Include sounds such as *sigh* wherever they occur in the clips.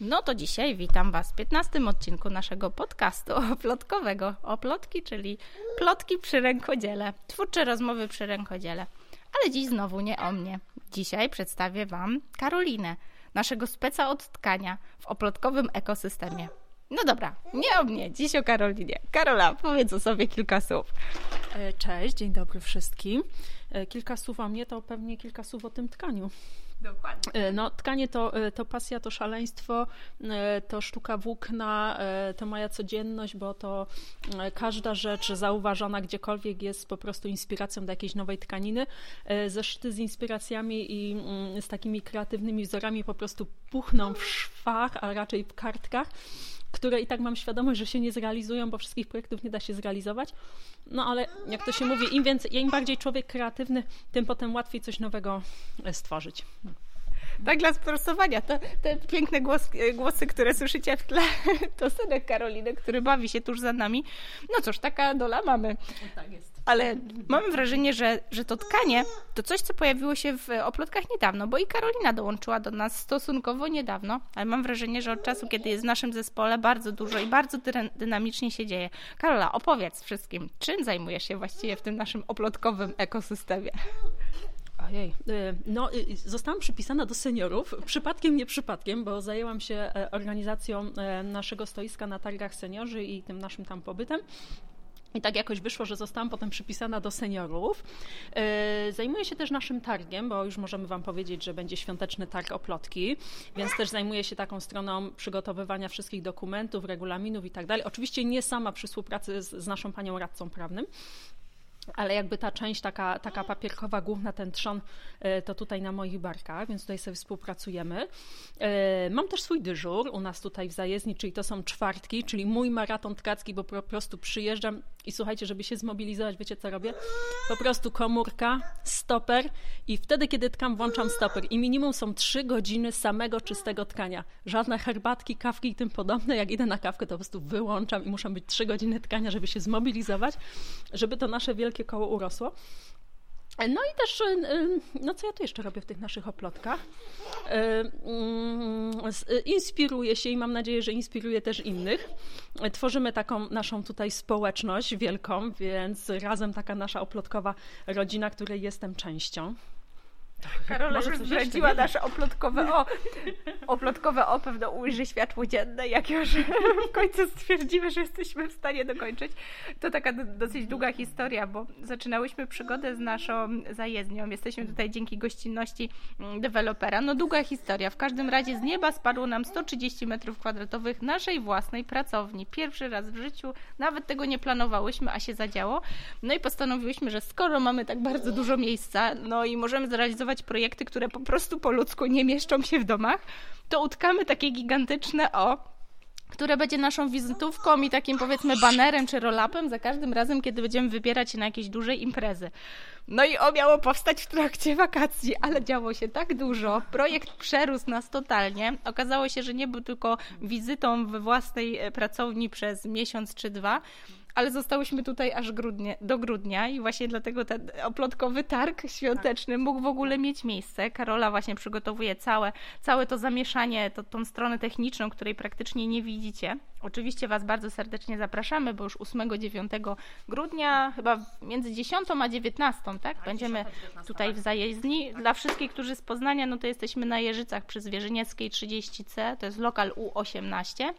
No to dzisiaj witam Was w 15 odcinku naszego podcastu oplotkowego. Oplotki, czyli plotki przy rękodziele, twórcze rozmowy przy rękodziele. Ale dziś znowu nie o mnie. Dzisiaj przedstawię Wam Karolinę, naszego speca od tkania w oplotkowym ekosystemie. No dobra, nie o mnie, dziś o Karolinie. Karola, powiedz o sobie kilka słów. E, Cześć, dzień dobry wszystkim. E, Kilka słów o mnie to pewnie kilka słów o tym tkaniu. Dokładnie. E, No, tkanie to, e, to pasja, to szaleństwo, e, to sztuka włókna, to moja codzienność, bo to każda rzecz zauważona gdziekolwiek jest po prostu inspiracją do jakiejś nowej tkaniny. Zeszyty z inspiracjami i mm, z takimi kreatywnymi wzorami po prostu puchną w szwach, a raczej w kartkach które i tak mam świadomość, że się nie zrealizują, bo wszystkich projektów nie da się zrealizować. No ale jak to się mówi, im więcej, im bardziej człowiek kreatywny, tym potem łatwiej coś nowego e, stworzyć. Tak dla sprostowania, to te piękne głos, głosy, które słyszycie w tle, *laughs* to synek Karoliny, który bawi się tuż za nami. No cóż, taka dola mamy. Tak jest. Ale mamy wrażenie, że, że to tkanie to coś, co pojawiło się w oplotkach niedawno, bo i Karolina dołączyła do nas stosunkowo niedawno, ale mam wrażenie, że od czasu, kiedy jest w naszym zespole, bardzo dużo i bardzo dy- dynamicznie się dzieje. Karola, opowiedz wszystkim, czym zajmujesz się właściwie w tym naszym oplotkowym ekosystemie? Ojej, y, no y, zostałam przypisana do seniorów, przypadkiem, nie przypadkiem, bo zajęłam się e, organizacją e, naszego stoiska na targach seniorzy i tym naszym tam pobytem. I tak jakoś wyszło, że zostałam potem przypisana do seniorów. E, Zajmuję się też naszym targiem, bo już możemy Wam powiedzieć, że będzie świąteczny targ oplotki, więc też zajmuję się taką stroną przygotowywania wszystkich dokumentów, regulaminów i tak dalej. Oczywiście nie sama przy współpracy z, z naszą panią radcą prawnym, ale jakby ta część taka, taka papierkowa, główna, ten trzon, e, to tutaj na moich barkach, więc tutaj sobie współpracujemy. E, Mam też swój dyżur u nas tutaj w zajezdni, czyli to są czwartki, czyli mój maraton tkacki, bo po prostu przyjeżdżam i słuchajcie, żeby się zmobilizować, wiecie co robię? Po prostu komórka, stoper i wtedy, kiedy tkam, włączam stoper i minimum są trzy godziny samego czystego tkania. Żadne herbatki, kawki i tym podobne. Jak idę na kawkę, to po prostu wyłączam i muszą być trzy godziny tkania, żeby się zmobilizować, żeby to nasze wielkie koło urosło. No i też, y, y, no co ja tu jeszcze robię w tych naszych oplotkach? Y, mm, Inspiruję się i mam nadzieję, że inspiruję też innych. Tworzymy taką naszą tutaj społeczność wielką, więc razem taka nasza oplotkowa rodzina, której jestem częścią. Karola Może już zdradziła nasze oplotkowe o. Oplotkowe o pewno ujrzy światło dzienne, jak już w końcu stwierdzimy, że jesteśmy w stanie dokończyć. To taka do, dosyć długa historia, bo zaczynałyśmy przygodę z naszą zajezdnią. Jesteśmy tutaj dzięki gościnności mm, dewelopera. No długa historia. W każdym razie z nieba spadło nam 130 metrów kwadratowych naszej własnej pracowni. Pierwszy raz w życiu, nawet tego nie planowałyśmy, a się zadziało. No i postanowiłyśmy, że skoro mamy tak bardzo dużo miejsca, no i możemy zrealizować projekty, które po prostu po ludzku nie mieszczą się w domach, to utkamy takie gigantyczne o które będzie naszą wizytówką i takim powiedzmy banerem czy roll-upem za każdym razem, kiedy będziemy wybierać się na jakieś duże imprezy. No i o miało powstać w trakcie wakacji, ale działo się tak dużo. Projekt przerósł nas totalnie. Okazało się, że nie był tylko wizytą we własnej e, pracowni przez miesiąc czy dwa, ale zostałyśmy tutaj aż grudnie, do grudnia i właśnie dlatego ten oplotkowy targ świąteczny mógł w ogóle mieć miejsce. Karola właśnie przygotowuje całe, całe to zamieszanie, to, tą stronę techniczną, której praktycznie nie widzicie. Oczywiście Was bardzo serdecznie zapraszamy, bo już 8-9 grudnia, chyba między 10 a 19, tak? Będziemy tutaj w zajezdni. Dla wszystkich, którzy z Poznania, no to jesteśmy na Jeżycach przy Zwierzynieckiej 30C, to jest lokal U18.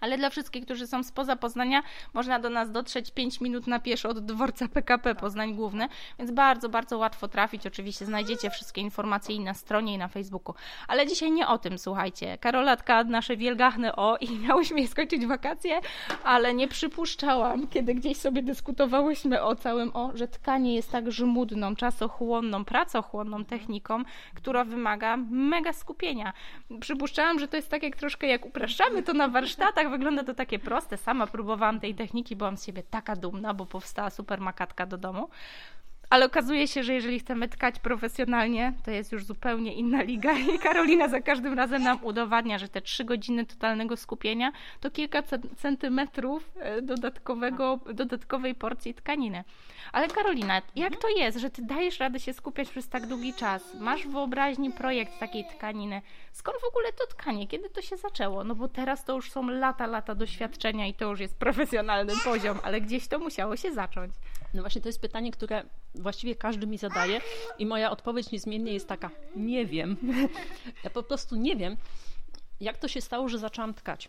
Ale dla wszystkich, którzy są spoza Poznania, można do nas dotrzeć 5 minut na pieszo od dworca PKP Poznań Główny, więc bardzo, bardzo łatwo trafić. Oczywiście znajdziecie wszystkie informacje i na stronie, i na Facebooku. Ale dzisiaj nie o tym, słuchajcie. Karolatka, nasze wielgachne o i *laughs* miałyśmy je skończyć wakacje, ale nie przypuszczałam, kiedy gdzieś sobie dyskutowałyśmy o całym o, że tkanie jest tak żmudną, czasochłonną, pracochłonną techniką, która wymaga mega skupienia. Przypuszczałam, że to jest tak jak troszkę jak upraszczamy to na warsztatach, wygląda to takie proste. Sama próbowałam tej techniki, byłam z siebie taka dumna, bo powstała super makatka do domu. Ale okazuje się, że jeżeli chcemy tkać profesjonalnie, to jest już zupełnie inna liga i Karolina za każdym razem nam udowadnia, że te trzy godziny totalnego skupienia to kilka centymetrów e, dodatkowego, dodatkowej porcji tkaniny. Ale Karolina, jak to jest, że ty dajesz radę się skupiać przez tak długi czas? Masz w wyobraźni projekt takiej tkaniny. Skąd w ogóle to tkanie? Kiedy to się zaczęło? No bo teraz to już są lata, lata doświadczenia i to już jest profesjonalny poziom, ale gdzieś to musiało się zacząć. No właśnie to jest pytanie, które właściwie każdy mi zadaje i moja odpowiedź niezmiennie jest taka, nie wiem. *laughs* Ja po prostu nie wiem, jak to się stało, że zaczęłam tkać.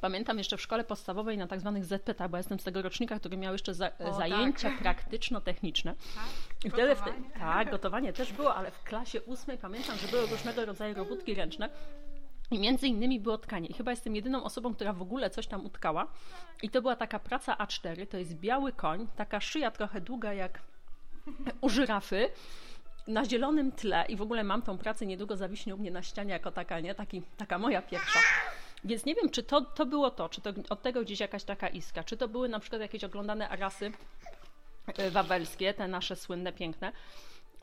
Pamiętam jeszcze w szkole podstawowej na tak zwanych ZPT, bo jestem z tego rocznika, który miał jeszcze za, o, zajęcia tak. praktyczno-techniczne. Tak? Gotowanie. tak, gotowanie też było, ale w klasie ósmej pamiętam, że były różnego rodzaju robótki ręczne. I między innymi było tkanie. I chyba jestem jedyną osobą, która w ogóle coś tam utkała. I to była taka praca A4, to jest biały koń, taka szyja trochę długa jak u żyrafy na zielonym tle i w ogóle mam tą pracę niedługo zawiśnie u mnie na ścianie jako taka, nie? Taki, taka moja pierwsza. Więc nie wiem, czy to, to było to, czy to od tego gdzieś jakaś taka iskra, czy to były na przykład jakieś oglądane arasy e, wawelskie, te nasze słynne, piękne,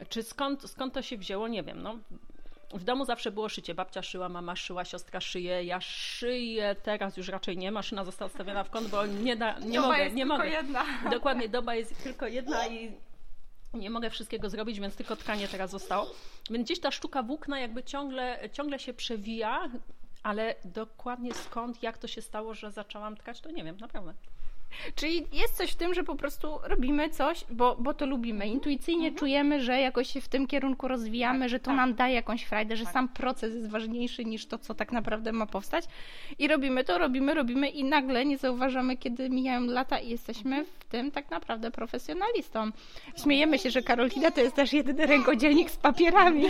czy skąd, skąd to się wzięło, nie wiem. No, w domu zawsze było szycie. Babcia szyła, mama szyła, siostra szyje. Ja szyję, teraz już raczej nie. Maszyna została odstawiona w kąt, bo nie, da, nie doba mogę. Jest nie tylko mogę. jedna. Dokładnie, doba jest tylko jedna i nie mogę wszystkiego zrobić, więc tylko tkanie teraz zostało. Więc gdzieś ta sztuka włókna jakby ciągle, ciągle się przewija, ale dokładnie skąd, jak to się stało, że zaczęłam tkać, to nie wiem, naprawdę. Czyli jest coś w tym, że po prostu robimy coś, bo, bo to lubimy. Intuicyjnie mhm. czujemy, że jakoś się w tym kierunku rozwijamy, tak, że to tak. nam daje jakąś frajdę, że tak. sam proces jest ważniejszy niż to, co tak naprawdę ma powstać. I robimy to, robimy, robimy i nagle nie zauważamy, kiedy mijają lata i jesteśmy mhm. w tym tak naprawdę profesjonalistą. Śmiejemy się, że Karolina to jest też jedyny rękodzielnik z papierami.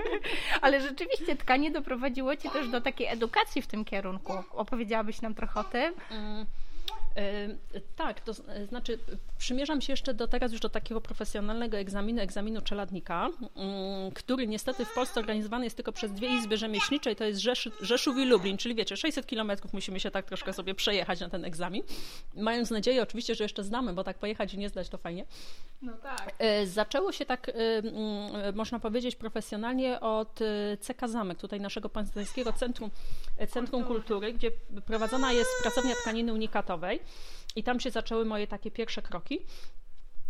*laughs* Ale rzeczywiście tkanie doprowadziło Cię też do takiej edukacji w tym kierunku. Opowiedziałabyś nam trochę o tym? Tak, to znaczy przymierzam się jeszcze do teraz już do takiego profesjonalnego egzaminu, egzaminu czeladnika, mm, który niestety w Polsce organizowany jest tylko przez dwie izby rzemieślnicze i to jest Rzesz, Rzeszów i Lublin, czyli wiecie, 600 kilometrów musimy się tak troszkę sobie przejechać na ten egzamin, mając nadzieję oczywiście, że jeszcze znamy, bo tak pojechać i nie zdać to fajnie. No tak. E, zaczęło się tak, e, można powiedzieć, profesjonalnie od e, CK Zamek, tutaj naszego Państwowego Centrum, Centrum Kultury, gdzie prowadzona jest pracownia tkaniny unikatowej. I tam się zaczęły moje takie pierwsze kroki.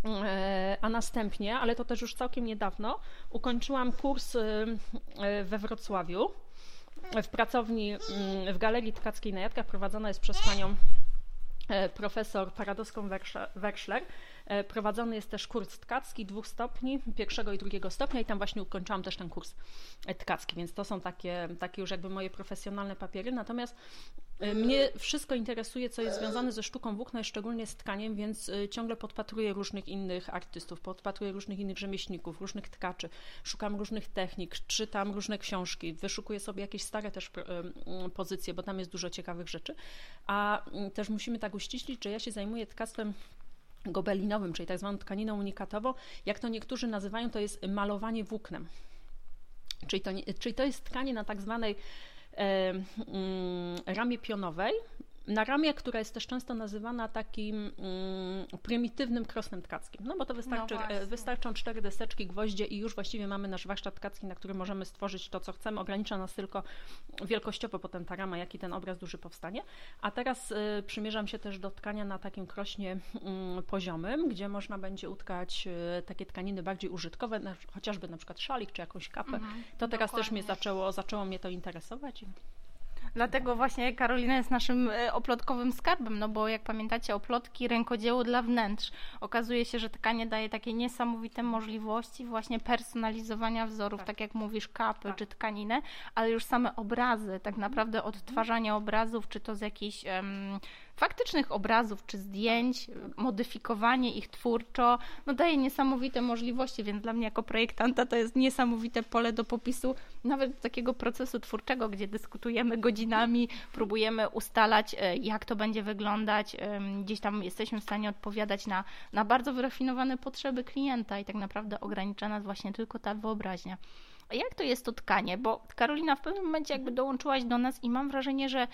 E, a następnie, ale to też już całkiem niedawno, ukończyłam kurs e, we Wrocławiu w pracowni mm, w Galerii Tkackiej na Jadkach. Prowadzona jest przez panią e, profesor Paradoską Werszler. E, prowadzony jest też kurs tkacki dwóch stopni, pierwszego i drugiego stopnia i tam właśnie ukończyłam też ten kurs e, tkacki, więc to są takie, takie już jakby moje profesjonalne papiery. Natomiast e, mnie wszystko interesuje, co jest związane ze sztuką włókna szczególnie z tkaniem, więc ciągle podpatruję różnych innych artystów, podpatruję różnych innych rzemieślników, różnych tkaczy, szukam różnych technik, czytam różne książki, wyszukuję sobie jakieś stare też pozycje, bo tam jest dużo ciekawych rzeczy. A też musimy tak uściślić, że ja się zajmuję tkactwem gobelinowym, czyli tak zwaną tkaniną unikatową. Jak to niektórzy nazywają, to jest malowanie włóknem. Czyli to, czyli to jest tkanie na tak zwanej mm, ramie pionowej, na ramię, która jest też często nazywana takim mm, prymitywnym krosnem tkackim. No bo to wystarczy, no e, wystarczą cztery deseczki, gwoździe i już właściwie mamy nasz warsztat tkacki, na którym możemy stworzyć to, co chcemy. Ogranicza nas tylko wielkościowo potem ta rama, jaki ten obraz duży powstanie. A teraz y, przymierzam się też do tkania na takim krośnie y, poziomym, gdzie można będzie utkać y, takie tkaniny bardziej użytkowe, na, chociażby na przykład szalik czy jakąś kapę. Mhm, to teraz dokładnie. też mnie zaczęło, zaczęło mnie to interesować. Dlatego właśnie Karolina jest naszym e, oplotkowym skarbem, no bo jak pamiętacie, oplotki, rękodzieło dla wnętrz. Okazuje się, że tkanie daje takie niesamowite możliwości właśnie personalizowania wzorów, tak, tak jak mówisz, kapy tak. czy tkaninę, ale już same obrazy, tak naprawdę odtwarzanie obrazów, czy to z jakichś um, faktycznych obrazów czy zdjęć, modyfikowanie ich twórczo, no daje niesamowite możliwości, więc dla mnie jako projektanta to jest niesamowite pole do popisu nawet takiego procesu twórczego, gdzie dyskutujemy godzinami, próbujemy ustalać, e, jak to będzie wyglądać, gdzieś tam jesteśmy w stanie odpowiadać na, na bardzo wyrafinowane potrzeby klienta i tak naprawdę ogranicza nas właśnie tylko ta wyobraźnia. Jak to jest to tkanie? Bo Karolina, w pewnym momencie jakby dołączyłaś do nas i mam wrażenie, że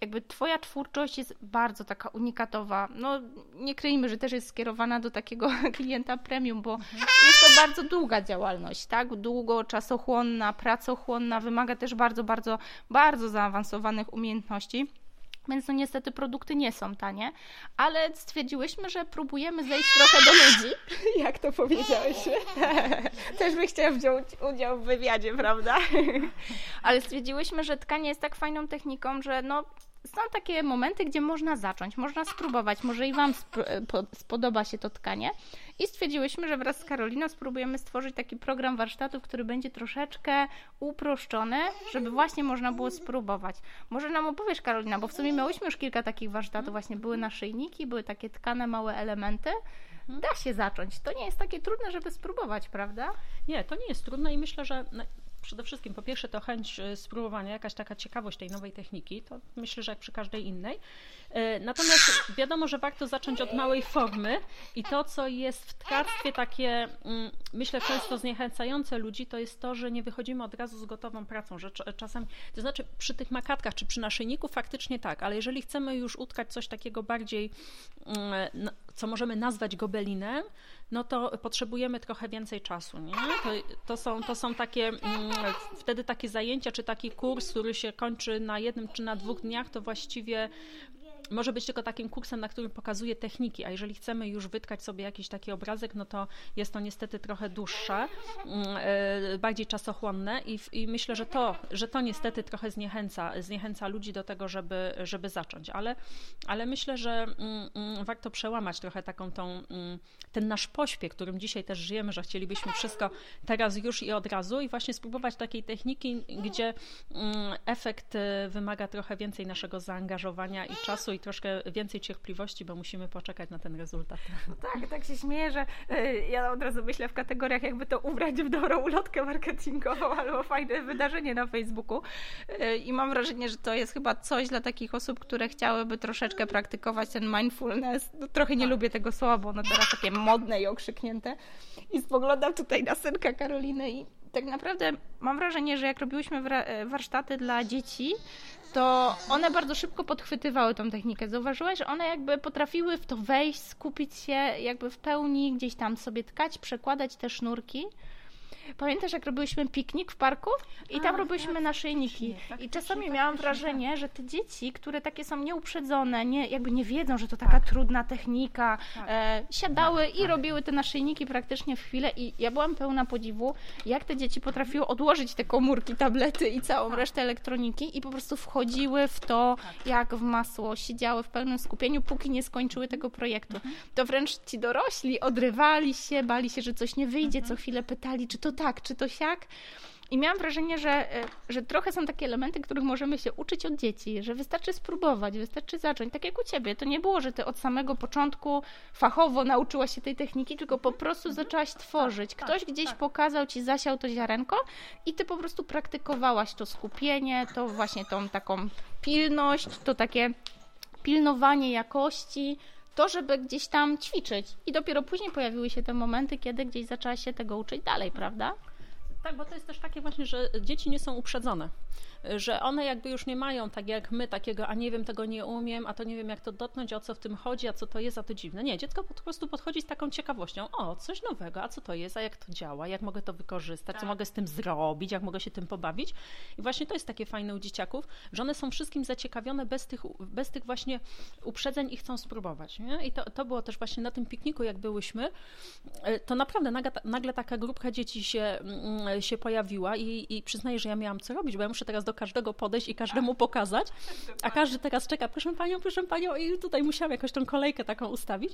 jakby twoja twórczość jest bardzo taka unikatowa. No nie kryjmy, że też jest skierowana do takiego *laughs* klienta premium, bo mhm. jest to bardzo długa działalność, tak? Długo, czasochłonna, pracochłonna, wymaga też bardzo, bardzo, bardzo zaawansowanych umiejętności. Więc no niestety produkty nie są tanie, ale stwierdziłyśmy, że próbujemy zejść trochę do ludzi. *laughs* Jak to powiedziałeś? *laughs* Też by chciała wziąć udział w wywiadzie, prawda? ale stwierdziłyśmy, że tkanie jest tak fajną techniką, że no są takie momenty, gdzie można zacząć, można spróbować, może i Wam sp spodoba się to tkanie. I stwierdziłyśmy, że wraz z Karoliną spróbujemy stworzyć taki program warsztatów, który będzie troszeczkę uproszczony, żeby właśnie można było spróbować. Może nam opowiesz, Karolina, bo w sumie miałyśmy już kilka takich warsztatów, właśnie były naszyjniki, były takie tkane małe elementy. Da się zacząć. To nie jest takie trudne, żeby spróbować, prawda? Nie, to nie jest trudne i myślę, że przede wszystkim po pierwsze to chęć e, spróbowania, jakaś taka ciekawość tej nowej techniki, to myślę, że jak przy każdej innej. E, natomiast wiadomo, że warto zacząć od małej formy i to, co jest w tkarstwie takie, mm, myślę, często zniechęcające ludzi, to jest to, że nie wychodzimy od razu z gotową pracą, że czasem, to znaczy przy tych makatkach czy przy naszyjniku faktycznie tak, ale jeżeli chcemy już utkać coś takiego bardziej, mm, co możemy nazwać gobelinem, no to potrzebujemy trochę więcej czasu. Nie? To, to, są, to są takie, mm, wtedy takie zajęcia, czy taki kurs, który się kończy na jednym czy na dwóch dniach, to właściwie może być tylko takim kursem, na którym pokazuje techniki, a jeżeli chcemy już wytkać sobie jakiś taki obrazek, no to jest to niestety trochę dłuższe, mm, e, bardziej czasochłonne i, i myślę, że to, że to niestety trochę zniechęca, zniechęca ludzi do tego, żeby, żeby zacząć, ale, ale myślę, że mm, mm, warto przełamać trochę taką tą, ten nasz pośpiech, którym dzisiaj też żyjemy, że chcielibyśmy wszystko teraz już i od razu i właśnie spróbować takiej techniki, gdzie efekt e, wymaga trochę więcej naszego zaangażowania i czasu i troszkę więcej cierpliwości, bo musimy poczekać na ten rezultat. Tak, tak się śmieję, że y, ja od razu myślę w kategoriach, jakby to ubrać w dobrą ulotkę marketingową albo fajne wydarzenie na Facebooku. Y, I mam wrażenie, że to jest chyba coś dla takich osób, które chciałyby troszeczkę praktykować ten mindfulness. No, trochę nie tak. lubię tego słowa, bo ono teraz takie modne i okrzyknięte. I spoglądam tutaj na synka Karoliny i tak naprawdę mam wrażenie, że jak robiłyśmy warsztaty dla dzieci, to one bardzo szybko podchwytywały tą technikę. Zauważyłaś, że one jakby potrafiły w to wejść, skupić się jakby w pełni, gdzieś tam sobie tkać, przekładać te sznurki. Pamiętasz, jak robiłyśmy piknik w parku? I tam A, robiłyśmy tak, naszyjniki. Tak, I czasami tak, miałam wrażenie, że te dzieci, które takie są nieuprzedzone, nie, jakby nie wiedzą, że to taka tak. trudna technika, tak. e, siadały i robiły te naszyjniki praktycznie w chwilę i ja byłam pełna podziwu, jak te dzieci potrafiły odłożyć te komórki, tablety i całą resztę elektroniki i po prostu wchodziły w to jak w masło, siedziały w pełnym skupieniu, póki nie skończyły tego projektu. Mhm. To wręcz ci dorośli odrywali się, bali się, że coś nie wyjdzie, mhm. co chwilę pytali, czy to tak, czy to siak. I miałam wrażenie, że, e, że trochę są takie elementy, których możemy się uczyć od dzieci, że wystarczy spróbować, wystarczy zacząć. Tak jak u ciebie. To nie było, że ty od samego początku fachowo nauczyłaś się tej techniki, tylko po prostu mhm. zaczęłaś tworzyć. Tak, Ktoś gdzieś tak. pokazał ci, zasiał to ziarenko i ty po prostu praktykowałaś to skupienie, to właśnie tą taką pilność, to takie pilnowanie jakości to, żeby gdzieś tam ćwiczyć. I dopiero później pojawiły się te momenty, kiedy gdzieś zaczęła się tego uczyć dalej, prawda? Tak, bo to jest też takie właśnie, że dzieci nie są uprzedzone że one jakby już nie mają tak jak my takiego, a nie wiem, tego nie umiem, a to nie wiem jak to dotknąć, o co w tym chodzi, a co to jest, a to dziwne. Nie, dziecko po prostu podchodzi z taką ciekawością, o, coś nowego, a co to jest, a jak to działa, jak mogę to wykorzystać, tak. co mogę z tym zrobić, jak mogę się tym pobawić. I właśnie to jest takie fajne u dzieciaków, że one są wszystkim zaciekawione bez tych, bez tych właśnie uprzedzeń i chcą spróbować. Nie? I to, to było też właśnie na tym pikniku, jak byłyśmy, e, to naprawdę nagle, nagle taka grupka dzieci się, mm, się pojawiła i, i przyznaję, że ja miałam co robić, bo ja muszę teraz do każdego podejść i każdemu pokazać, a każdy teraz czeka, proszę panią, proszę panią i tutaj musiałam jakoś tą kolejkę taką ustawić.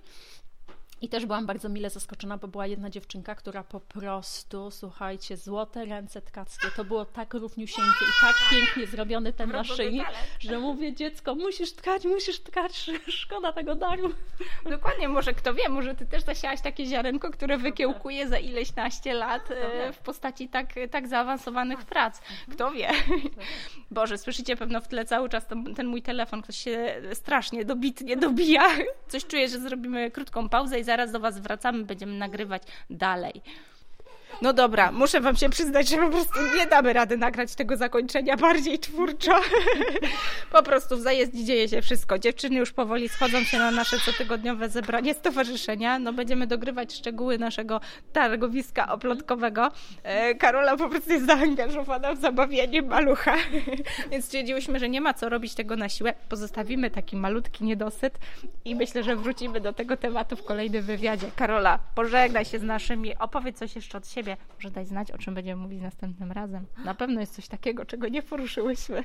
I też byłam bardzo mile zaskoczona, bo była jedna dziewczynka, która po prostu, słuchajcie, złote ręce tkackie, to było tak równiusieńkie i tak pięknie zrobiony ten naszyjnik, że mówię, dziecko, musisz tkać, musisz tkać, *laughs* szkoda tego daru. Dokładnie, może kto wie, może ty też zasiałaś takie ziarenko, które wykiełkuje za ileś naście lat e, w postaci tak, tak zaawansowanych prac. Kto wie. *laughs* Boże, słyszycie pewno w tle cały czas ten, ten mój telefon, ktoś się strasznie dobitnie dobija. *laughs* Coś czuję, że zrobimy krótką pauzę i zaraz do Was wracamy, będziemy nagrywać dalej. No dobra, muszę wam się przyznać, że po prostu nie damy rady nagrać tego zakończenia bardziej twórczo. *laughs* po prostu w zajeździe dzieje się wszystko. Dziewczyny już powoli schodzą się na nasze cotygodniowe zebranie stowarzyszenia. No będziemy dogrywać szczegóły naszego targowiska oplotkowego. E, Karola po prostu jest zaangażowana w zabawianie malucha. *laughs* Więc stwierdziłyśmy, że nie ma co robić tego na siłę. Pozostawimy taki malutki niedosyt i myślę, że wrócimy do tego tematu w kolejnym wywiadzie. Karola, pożegnaj się z naszymi, opowiedz coś jeszcze od siebie. Może daj znać, o czym będziemy mówić następnym razem. Na pewno jest coś takiego, czego nie poruszyłyśmy.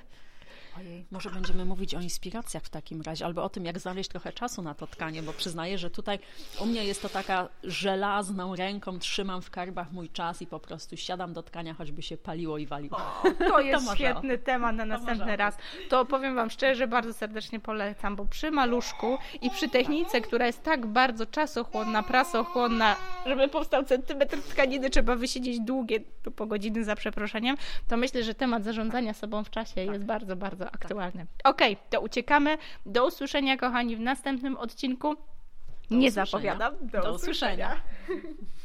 Ojej, może będziemy mówić o inspiracjach w takim razie, albo o tym, jak znaleźć trochę czasu na to tkanie, bo przyznaję, że tutaj u mnie jest to taka żelazną ręką, trzymam w karbach mój czas i po prostu siadam do tkania, choćby się paliło i waliło. O, to *laughs* jest to świetny temat na następny raz. To powiem Wam szczerze, bardzo serdecznie polecam, bo przy maluszku i przy technice, która jest tak bardzo czasochłonna, prasochłonna, żeby powstał centymetr tkaniny, trzeba wysiedzieć długie, tu po godziny za przeproszeniem, to myślę, że temat zarządzania sobą w czasie tak. jest bardzo, bardzo bardzo aktualny. Okej, okay, to uciekamy. Do usłyszenia, kochani, w następnym odcinku. Do Nie usłyszenia. zapowiadam. Do, Do usłyszenia. usłyszenia.